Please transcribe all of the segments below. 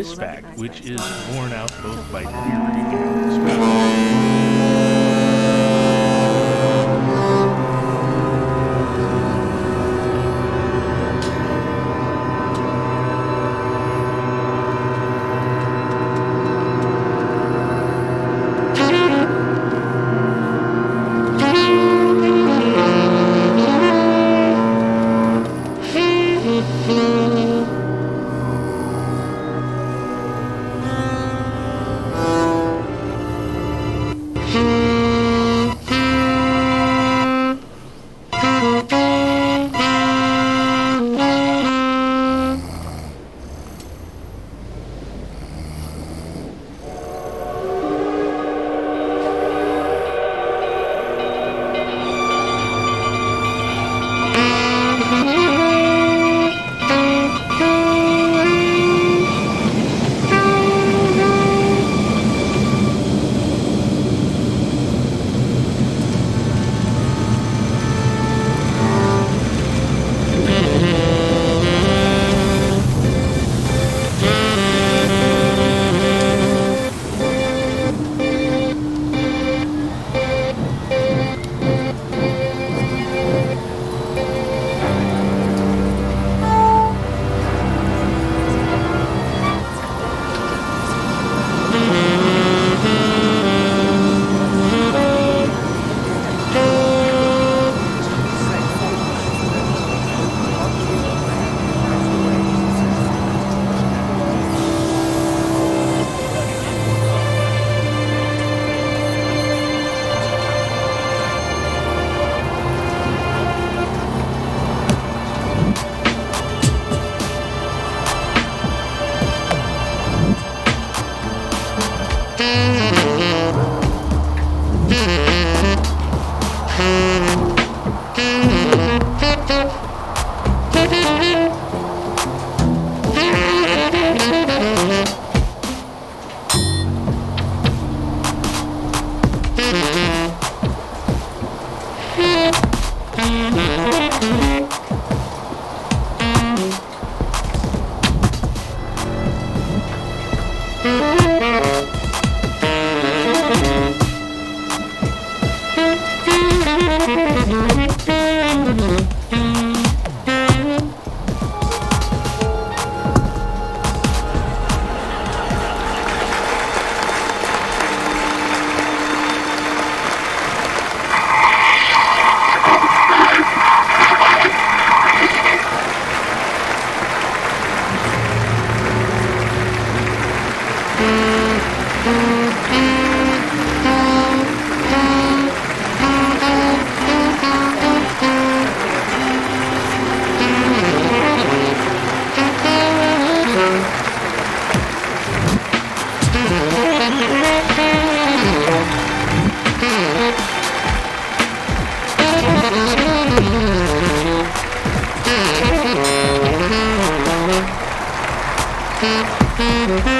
This fact, which is borne out both by theory and Mm-hmm. mm-hmm.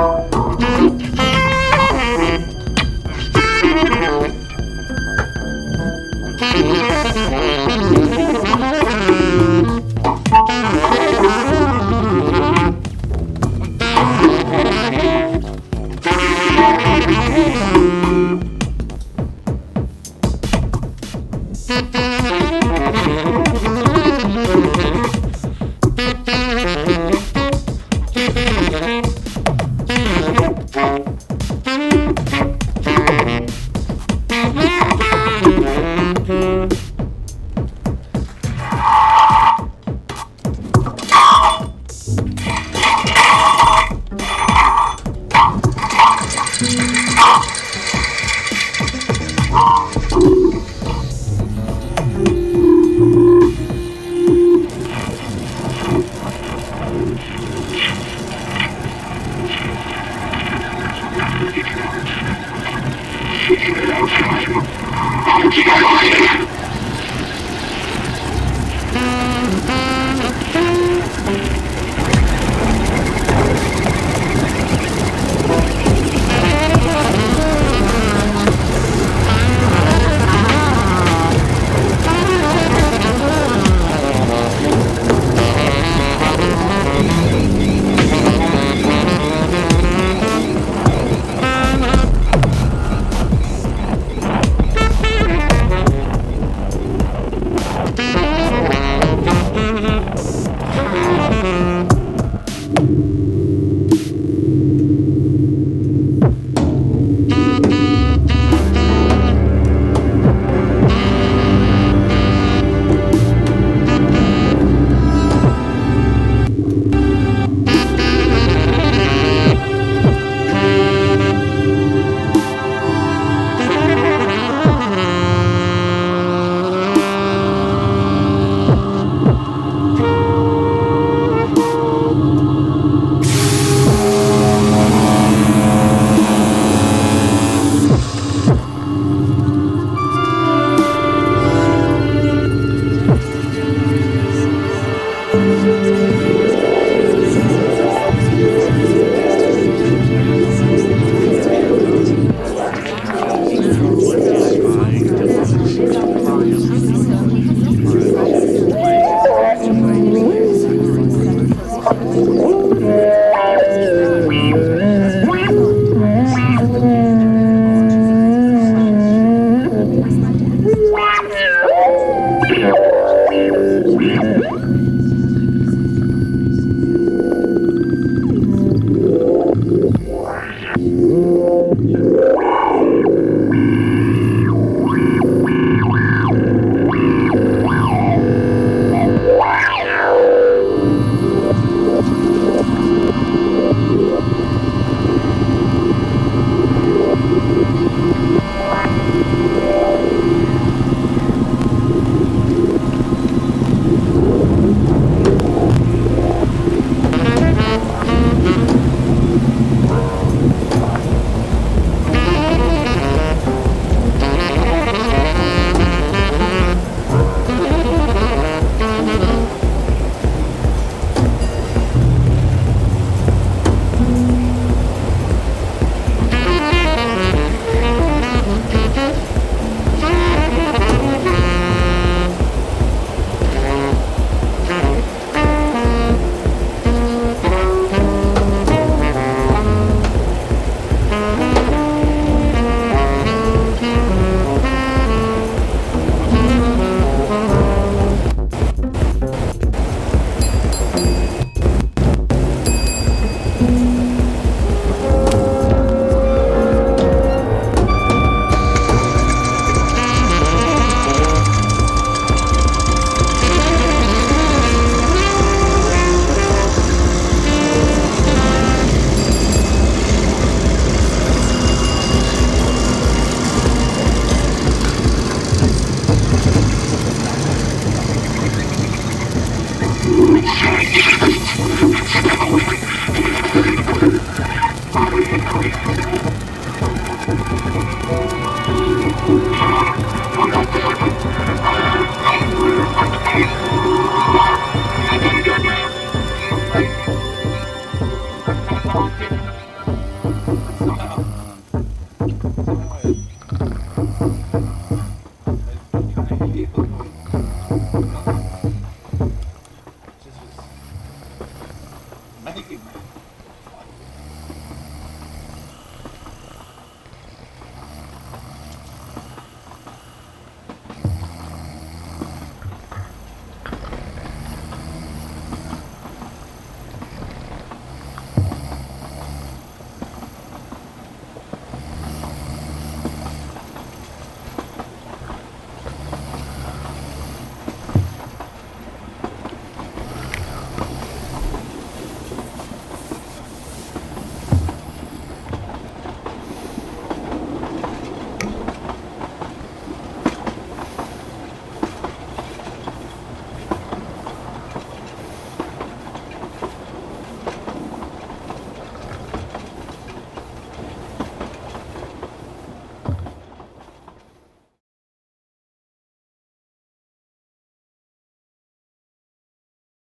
Oh,